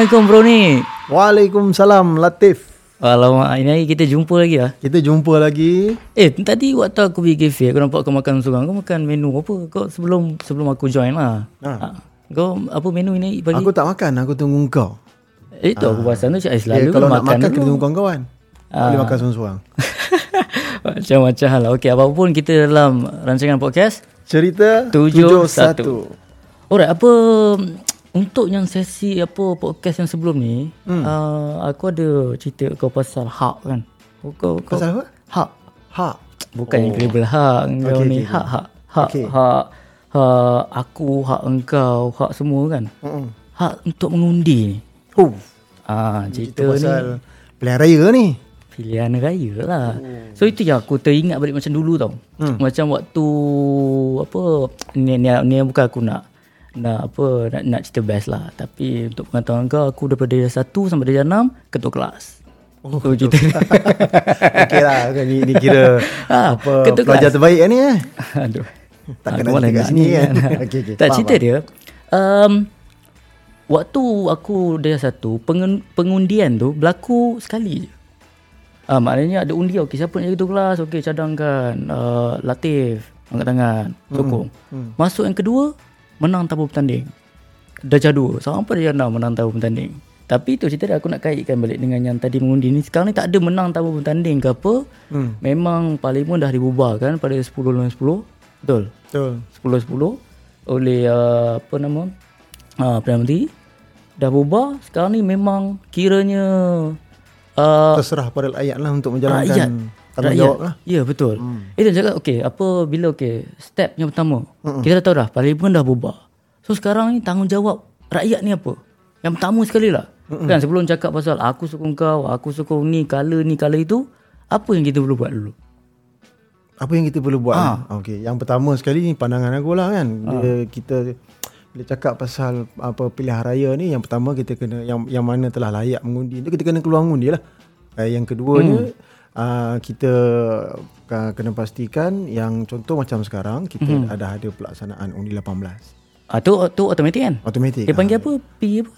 Assalamualaikum bro ni. Waalaikumsalam Latif. Alamak, ini hari kita jumpa lagi lah. Kita jumpa lagi. Eh, tadi waktu aku pergi kafe, aku nampak kau makan seorang. Kau makan menu apa? Kau sebelum sebelum aku join lah. Ha. Ha. Kau apa menu ini pagi? Aku tak makan, aku tunggu kau. eh, tu aku pasal tu cik Ya, selalu kalau nak makan, makan kena dulu. tunggu kawan-kawan. Tak boleh makan seorang-seorang. Macam-macam lah. Okey, apapun kita dalam rancangan podcast. Cerita Tujuh 71. Alright, apa untuk yang sesi apa podcast yang sebelum ni, hmm. uh, aku ada cerita kau pasal hak kan. Kau, kau, Pasal apa? hak. Ha. Bukan oh. yang label hak kau Okey, ni. okey, Hak, hak. Hak, Okey. hak, hak aku, hak engkau, hak semua kan. Mm-mm. Hak untuk mengundi ni. Oh, Ah, cerita cerita, ni pilihan raya ni. pilihan raya lah. So itu yang aku teringat balik macam dulu tau. Hmm. Macam waktu apa ni ni, ni bukan aku nak nak apa nak, nak cerita best lah. Tapi untuk pengetahuan kau aku daripada darjah 1 sampai darjah 6 ketua kelas. Oh, so, cerita Okey lah, kan ni, ni kira Ah, apa ketua pelajar terbaik kan ni eh. Aduh. Tak Ah, kena kau cerita kat nak sini ni kan. Okey, okey. Tak Faham, cerita dia. Um, waktu aku darjah satu pengen, pengundian tu berlaku sekali je. Ah, maknanya ada undi okey siapa nak jadi ketua kelas okey cadangkan uh, Latif angkat tangan sokong. Hmm. Masuk yang kedua menang tabu bertanding. Darjah dua sampai darjah enam menang tabu bertanding. Tapi tu cerita dia aku nak kaitkan balik dengan yang tadi mengundi ni. Sekarang ni tak ada menang tabu bertanding ke apa. Hmm. Memang parlimen dah dibubarkan pada 10 lawan 10. Betul. Betul. 10-10 oleh uh, apa nama uh, Perdana Menteri dah bubar sekarang ni memang kiranya uh, Terserah pada rakyat lah untuk menjalankan rakyat tanggungjawab lah. ya betul hmm. itu cakap okey apa bila okey step yang pertama hmm. kita dah tahu dah parlimen dah bubar so sekarang ni tanggungjawab rakyat ni apa yang pertama sekali lah hmm. kan sebelum cakap pasal aku sokong kau aku sokong ni color ni color itu apa yang kita perlu buat dulu Apa yang kita perlu buat? Ha. Ha. Okey, yang pertama sekali ni pandangan aku lah kan. Dia, kita bila cakap pasal apa pilihan raya ni yang pertama kita kena yang yang mana telah layak mengundi tu kita kena keluar mengundi lah. Eh, yang keduanya hmm. Uh, kita uh, kena pastikan yang contoh macam sekarang kita hmm. ada ada pelaksanaan undi 18. ah tu tu automatik kan Automatik. dia panggil apa P apa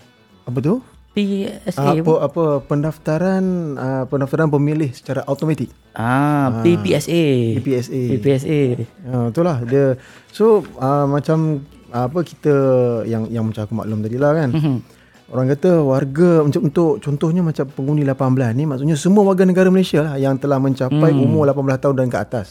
Apa tu? PSA Apa apa pendaftaran uh, pendaftaran pemilih secara automatik. Ah, PPSA. PPSA. PPSA. Ya, itulah dia. So uh, macam apa kita yang yang macam aku maklum tadi lah kan. Mhm. Orang kata warga untuk, untuk contohnya macam pengundi 18 ni maksudnya semua warga negara Malaysia lah yang telah mencapai Hmm. umur 18 tahun dan ke atas.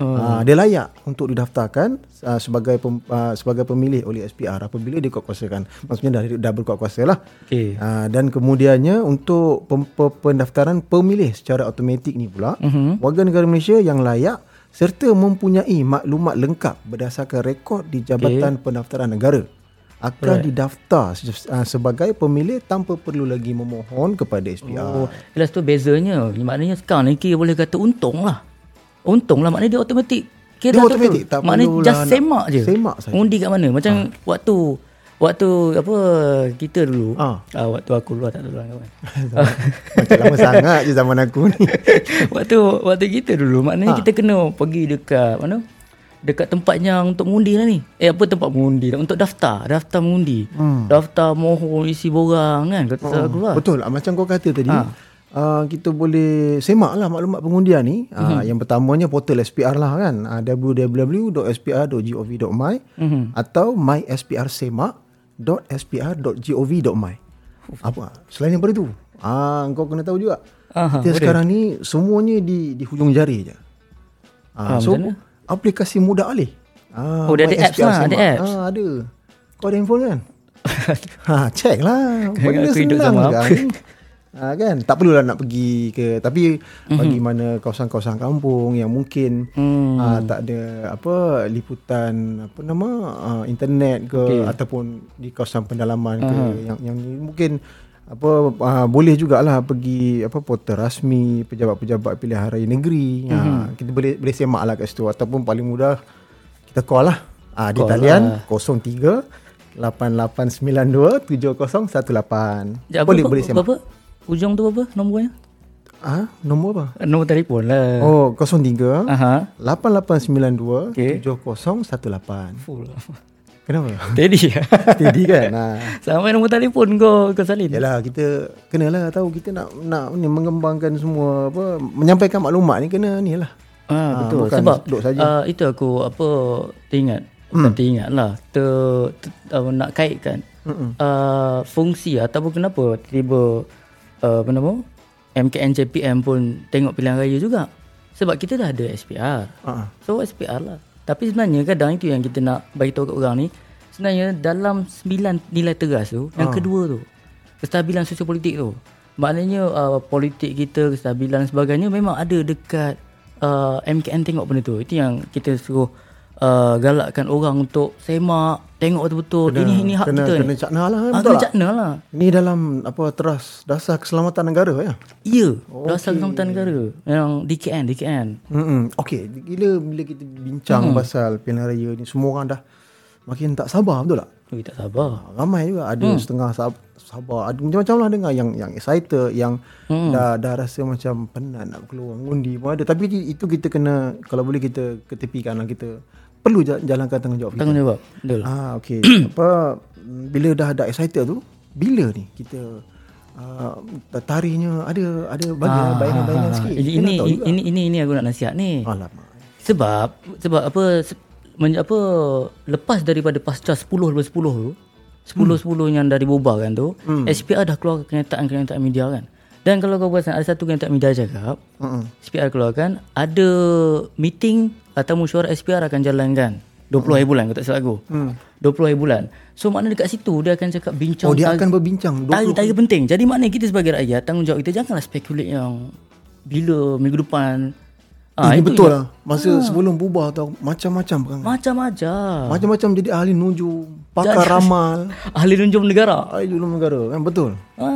Oh. Uh, dia layak untuk didaftarkan uh, sebagai pem, uh, sebagai pemilih oleh SPR apabila dia kuatkuasakan. Maksudnya dah dah berkuat kuasa lah. Okey. Uh, dan kemudiannya untuk pem, pe, pendaftaran pemilih secara automatik ni pula Mhm. warga negara Malaysia yang layak serta mempunyai maklumat lengkap berdasarkan rekod di Jabatan okay. Pendaftaran Negara akan right. didaftar uh, sebagai pemilih tanpa perlu lagi memohon kepada SPR. Oh, jelas tu bezanya. Maknanya sekarang ni kira boleh kata untung lah. Untung lah maknanya dia automatik. Kira Dia automatik, betul. tak Maknanya just semak je. semak saja. Undi kat mana? Macam waktu waktu apa kita dulu. Ah. Ah, waktu aku dulu tak tahu lah kawan. Macam lama sangat je zaman aku ni. waktu waktu kita dulu maknanya Ha. kita kena pergi dekat mana? Dekat tempat yang untuk mengundi lah ni. Eh apa tempat mengundi? Untuk daftar, daftar mengundi. Hmm. Daftar mohon isi borang kan kata oh. lah. Betul. Macam kau kata tadi, Ha. uh, kita boleh semak lah maklumat pengundian ni. Uh, yang pertamanya portal SPR lah kan. Uh, www.spr.gov.my Mhm. atau mysprsemak.spr.gov.my. Apa? Selain daripada tu, ah kau kena tahu juga. Aha, kita sekarang ni semuanya di di hujung jari je. Ah, Ah, so mana? Aplikasi mudah alih. Ah, Oh, dia ada apps lah, ada apps. Ah, ada. Kau ada handphone kan? ha, check lah. Benda senang kan. Ha, kan tak perlulah nak pergi ke tapi Mhm. bagi mana kawasan-kawasan kampung yang mungkin Hmm. ha, tak ada apa liputan apa nama uh, internet ke Okey. ataupun di kawasan pendalaman ke yang yang ni mungkin apa uh, boleh jugalah pergi apa portal rasmi pejabat-pejabat pilihan raya negeri Mhm. ha, kita boleh boleh semak lah kat situ ataupun paling mudah kita call lah ha, di Call talian 03 8892 7018 Sekejap, boleh apa- boleh semak Berapa? Ujung tu apa nombornya? Ah, nombor apa? Nombor telefon lah. Oh, 03 Aha. 8892 Okey. 7018. Full. Kenapa? Steady Steady kan? Ha. Sampai nombor telefon kau Kau salin Yalah kita kenalah tahu kita nak nak ni mengembangkan semua apa menyampaikan maklumat ni kena ni lah. Ah, betul. bukan Sebab duduk saja. uh, itu aku apa teringat. Hmm. teringat lah. Ter, ter, uh, nak kaitkan uh, fungsi ataupun kenapa tiba uh, apa nama MKN JPM pun tengok pilihan raya juga. Sebab kita dah ada SPR. Ha. So SPR lah. Tapi sebenarnya kadang itu yang kita nak bagi tahu kat orang ni. Sebenarnya dalam sembilan nilai teras tu, yang kedua tu, kestabilan sosiopolitik tu. Maknanya uh, politik kita, kestabilan sebagainya memang ada dekat uh, MKN tengok benda tu. Itu yang kita suruh uh, galakkan orang untuk semak, tengok betul-betul ini ini hak kena kita kena ni. cakna lah Ah, betul kena cakna lah. Ni dalam apa teras dasar keselamatan negara ya. Ya, dasar keselamatan negara yang DKN, DKN. Hmm. Okey, bila bila kita bincang pasal pilihan raya ni semua orang dah makin tak sabar betul tak? Ui, tak sabar. Ramai juga ada hmm. setengah sab- sabar, ada macam-macam lah dengar yang yang excited, yang hmm. dah dah rasa macam penat nak keluar mengundi pun ada. Tapi itu kita kena kalau boleh kita ketepikan lah kita perlu ja- jalankan tanggungjawab kita. Tanggungjawab. Betul. Ah okey. apa bila dah ada excited tu, bila ni kita uh, tarikhnya ada ada bagi Ah, bayangan-bayangan ah, sikit. Ini Kita ini, juga. ini ini ini aku nak nasihat ni. Alamak. Sebab sebab apa se- men, apa lepas daripada pasca 10 lepas 10 tu 10 10 yang dah dibubarkan tu Hmm. SPR dah keluar kenyataan-kenyataan media kan. Dan kalau kau perasan ada satu kenyataan media cakap Mm-mm. SPR keluarkan ada meeting atau mesyuarat SPR akan jalankan 20 hari bulan kau tak silap aku. Hmm. 20 hari bulan. So maknanya dekat situ dia akan cakap bincang Oh dia akan berbincang 20 Tarikh-tarikh penting. Jadi maknanya kita sebagai rakyat tanggungjawab kita janganlah speculate yang bila minggu depan. Ah, ini betul yang- lah. Masa sebelum bubar tau macam-macam perangai. Macam-macam. Macam-macam jadi ahli nuju, pakar ramal, Ahli runjung negara. ahli julung negara kan betul. Ha.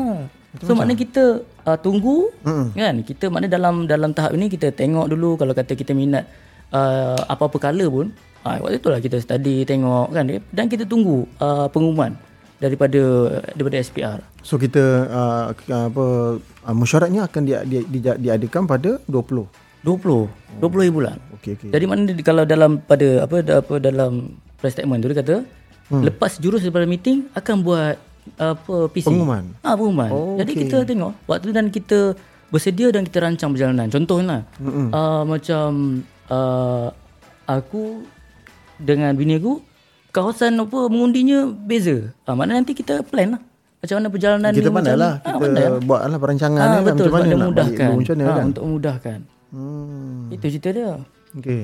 So maknanya kita uh, tunggu Mm-mm. kan. Kita maknanya dalam dalam tahap ini kita tengok dulu kalau kata kita minat uh, apa-apa color pun. Ha, waktu itulah kita study tengok kan dan kita tunggu uh, pengumuman daripada daripada SPR. So kita uh, apa uh, mesyuaratnya akan dia, dia, dia, diadakan pada 20. 20 20 hari bulan. Okey okey. Jadi mana kalau dalam pada apa apa dalam press statement tu dia kata hmm. lepas jurus daripada meeting akan buat apa PC. Pengumuman. Ah pengumuman. Oh, Jadi okey. kita tengok waktu tu dan kita bersedia dan kita rancang perjalanan. Contohnya Mm-mm. uh, macam uh, aku dengan bini aku kawasan apa mengundinya beza. Ah maknanya nanti kita plan lah. Macam mana perjalanan Kita ni pandai macam lah Ah, kita pandai lah. buat lah perancangan Ah, ni betul macam mana nak mudahkan. balik macam mana Ah, kan. untuk memudahkan. Hmm. Itu cerita dia. Okey.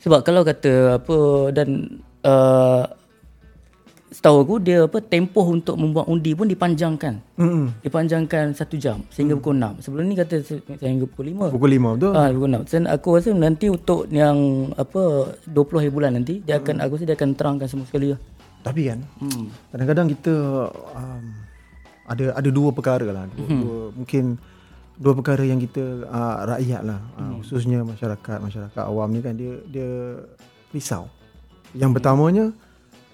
Sebab kalau kata apa dan uh, setahu aku dia apa tempoh untuk membuat undi pun dipanjangkan. Hmm. Dipanjangkan satu jam sehingga pukul 6. Sebelum ni kata se- sehingga pukul 5. Pukul 5 betul? Ah pukul 6. Dan aku rasa nanti untuk yang apa 20 hari bulan nanti dia akan aku rasa dia akan terangkan semua sekali lah. Tapi kan Hmm. kadang-kadang kita um, ada ada dua perkara lah. Dua, Hmm. dua, mungkin dua perkara yang kita uh, rakyat lah uh, Hmm. khususnya masyarakat masyarakat awam ni kan dia dia risau. Hmm. Yang pertamanya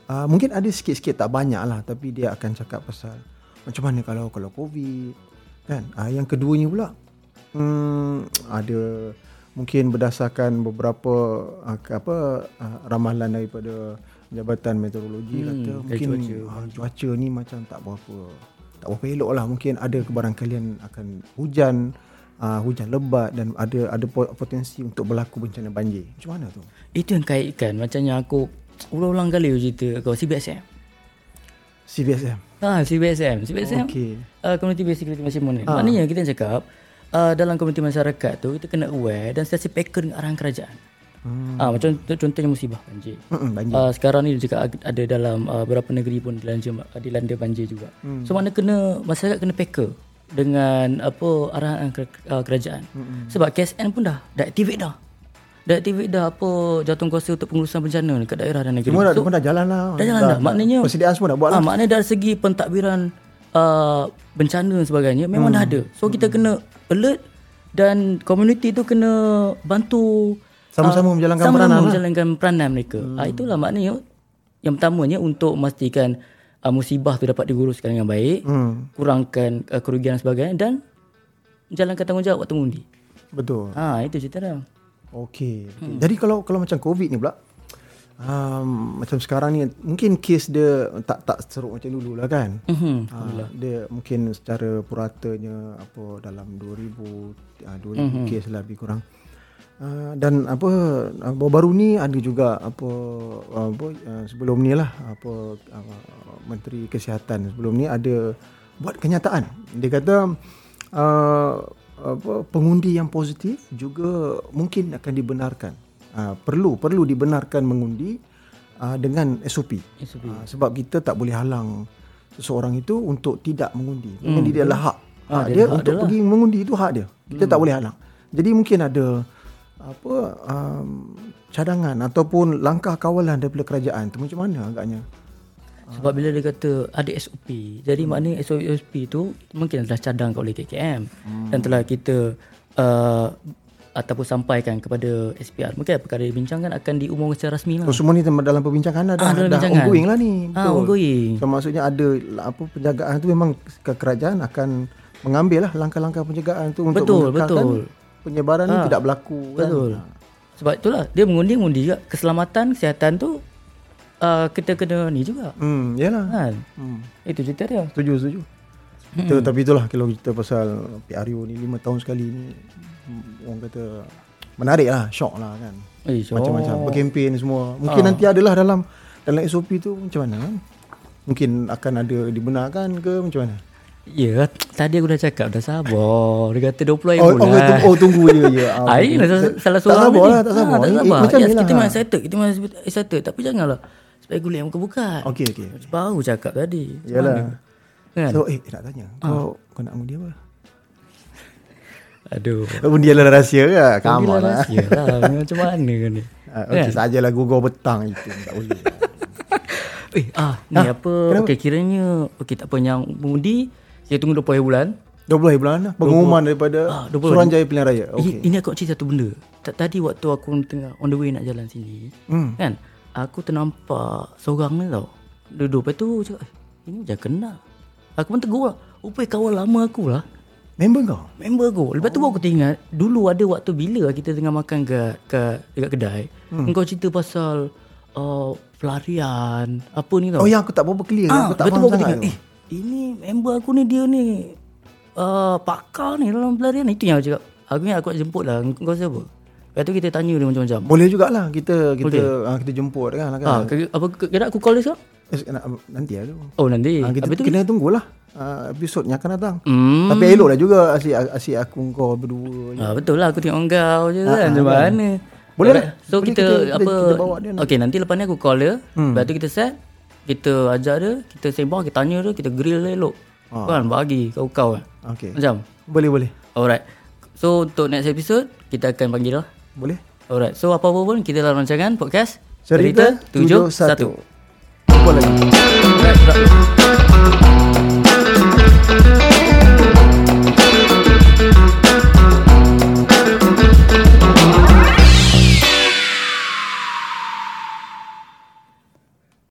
uh, mungkin ada sikit-sikit tak banyak lah tapi dia akan cakap pasal macam mana kalau kalau covid kan. Uh, yang keduanya pula hmm, ada mungkin berdasarkan beberapa uh, apa uh, ramalan daripada Jabatan Meteorologi Hmm, kata mungkin cuaca. cuaca. cuaca ni macam tak berapa tak berapa elok lah mungkin ada kebarangkalian akan hujan uh, hujan lebat dan ada ada po- potensi untuk berlaku bencana banjir. Macam mana tu? Itu yang kaitkan macam yang aku ulang-ulang kali aku cerita kau CBSM. CBSM. Ha CBSM. CBSM Okey. uh, Community Based Security Management ni. Maknanya kita cakap uh, dalam komuniti masyarakat tu kita kena aware dan sentiasa peka dengan arahan kerajaan. Hmm. Ah macam tu- contohnya musibah banjir. Mm-mm, banjir. Uh, sekarang ni juga ada dalam uh, beberapa negeri pun dilanda dilanda banjir juga. Hmm. So mana kena masyarakat kena peka dengan apa arahan ke- uh, kerajaan. Hmm. Sebab KSN pun dah dah activate dah. Dah activate dah apa jawatankuasa untuk pengurusan bencana dekat daerah dan negeri. Semua dah, semua dah jalan lah. Dah jalan dah. Maknanya persediaan semua dah buat lah. Ah, maknanya dari segi pentadbiran uh, bencana dan sebagainya memang dah ada. So kita kena alert dan community tu kena bantu Sama-sama ah, menjalankan sama-sama peranan lah. menjalankan peranan mereka. Ah, itulah maknanya yang pertamanya untuk memastikan uh, musibah tu dapat diguruskan dengan baik, Hmm, kurangkan uh, kerugian dan sebagainya dan menjalankan tanggungjawab waktu mengundi. betul. Ha itu cerita dia. Okey. Hmm. Jadi kalau kalau macam COVID ni pula um, macam sekarang ni mungkin kes dia tak tak seruk macam dulu lah kan. Mhm. Ha, dia mungkin secara puratanya apa dalam 2000 uh, 2000 Mhm. kes lah lebih kurang. Uh, dan apa uh, baru-baru ni ada juga apa apa uh, sebelum ni lah apa uh, menteri kesihatan sebelum ni ada buat kenyataan. Dia kata uh, apa pengundi yang positif juga mungkin akan dibenarkan. Uh, perlu perlu dibenarkan mengundi uh, dengan SOP. SOP. Uh, sebab kita tak boleh halang seseorang itu untuk tidak mengundi. Mengundi dia adalah hak. Hmm. Ah, hak dia dia, hak untuk dia lah. pergi mengundi itu hak dia. Kita tak boleh halang. Jadi mungkin ada apa um, cadangan ataupun langkah kawalan daripada kerajaan tu macam mana agaknya? Sebab bila dia kata ada SOP, jadi maknanya SOP tu mungkin adalah cadang oleh KKM Hmm. dan telah kita uh, ataupun sampaikan kepada SPR. Mungkin perkara dibincangkan akan diumumkan secara rasmi lah. So, semua ni dalam perbincangan dah, Ah, dalam dah perbincangan. ongoing lah ni. Ah, ongoing. So maksudnya ada apa penjagaan tu memang ke- kerajaan akan mengambil lah langkah-langkah penjagaan tu untuk Betul, betul. penyebaran ni Ah, tidak berlaku Betul. kan. Sebab itulah dia mengundi-undi juga keselamatan kesihatan tu uh, kita kena ni juga. Hmm, yalah. Kan? Hmm. Itu cerita dia. Setuju, setuju. Kita, tapi itulah kalau kita pasal PRU ni 5 tahun sekali ni hmm, orang kata menarik lah, shock lah kan. Eh, so, Macam-macam berkempen semua. Mungkin nanti adalah dalam dalam SOP tu macam mana kan? Mungkin akan ada dibenarkan ke macam mana? Ya, tadi aku dah cakap dah sabar. Dia kata 20 hari Oh, oh, bulan. tunggu, oh tunggu je ya. Ah, Ah, ini okey. salah, salah tak seorang sabar tadi. lah, tak sabar. Ah, tak Eh, sabar. eh, macam yes, ni lah. kita memang excited. Kita memang excited. Tapi janganlah. Supaya kulit yang buka-buka. Okey, okey. Baru cakap tadi. Yalah. Kan? So, eh, nak tanya. Kau, kau nak undi apa? Aduh. Undi adalah rahsia ke? Bila on lah. rahsia lah. Macam mana kan ni? Ah, Okey, sajalah gugur betang itu. Tak boleh. Eh, ah, ni apa? Okey, kiranya okey tak apa yang mengundi kita tunggu 20 hari bulan. 20 hari bulan lah. Pengumuman daripada Ah, 20 Suruhanjaya Pilihan Raya. Okay. Okey. Ini aku nak cerita satu benda. Tadi waktu aku tengah on the way nak jalan sini. Hmm. Kan? Aku ternampak seorang ni tau. Duduk lepas tu cakap, eh, ini macam kenal. Aku pun tegur lah. Rupanya kawan lama aku lah. Member kau? Member aku. Lepas tu baru aku teringat. Dulu ada waktu bila kita tengah makan kat, kat dekat kedai. Hmm. Engkau cerita pasal uh, pelarian. Apa ni tau. Oh yang aku tak berapa clear. Ah, aku tak lepas tu faham aku sangat. tengok, eh, ini member aku ni dia ni uh, pakar ni dalam pelarian. Itu yang aku cakap. Aku ingat aku nak jemput lah. Kau siapa? Lepas tu kita tanya dia macam-macam. Boleh jugalah kita kita ah, kita jemput kan Ah, kan. ke- apa kira aku call dia sekarang? Eh, nak- nanti lah tu. Oh nanti. Ah, kita Habis tu kena tunggulah ah, episod yang akan datang. Hmm. Tapi elok lah juga asyik asyik aku kau berdua. Ah, betul lah aku tengok kau je Ah, kan ah, macam kan. mana. Boleh lah. So Boleh kita, kita- kita- apa kita bawa dia Okey nanti lepas ni aku call dia. Hmm. Lepas tu kita set kita ajak dia, kita sembang, kita tanya dia, kita grill dia elok. Ah. Kan bagi kau-kau kan. Okey. Macam. Boleh boleh. Alright. So untuk next episode kita akan panggil lah. Boleh. Alright. So apa-apa pun kita dalam rancangan podcast Cerita 71. satu. Jumpa lagi. Alright.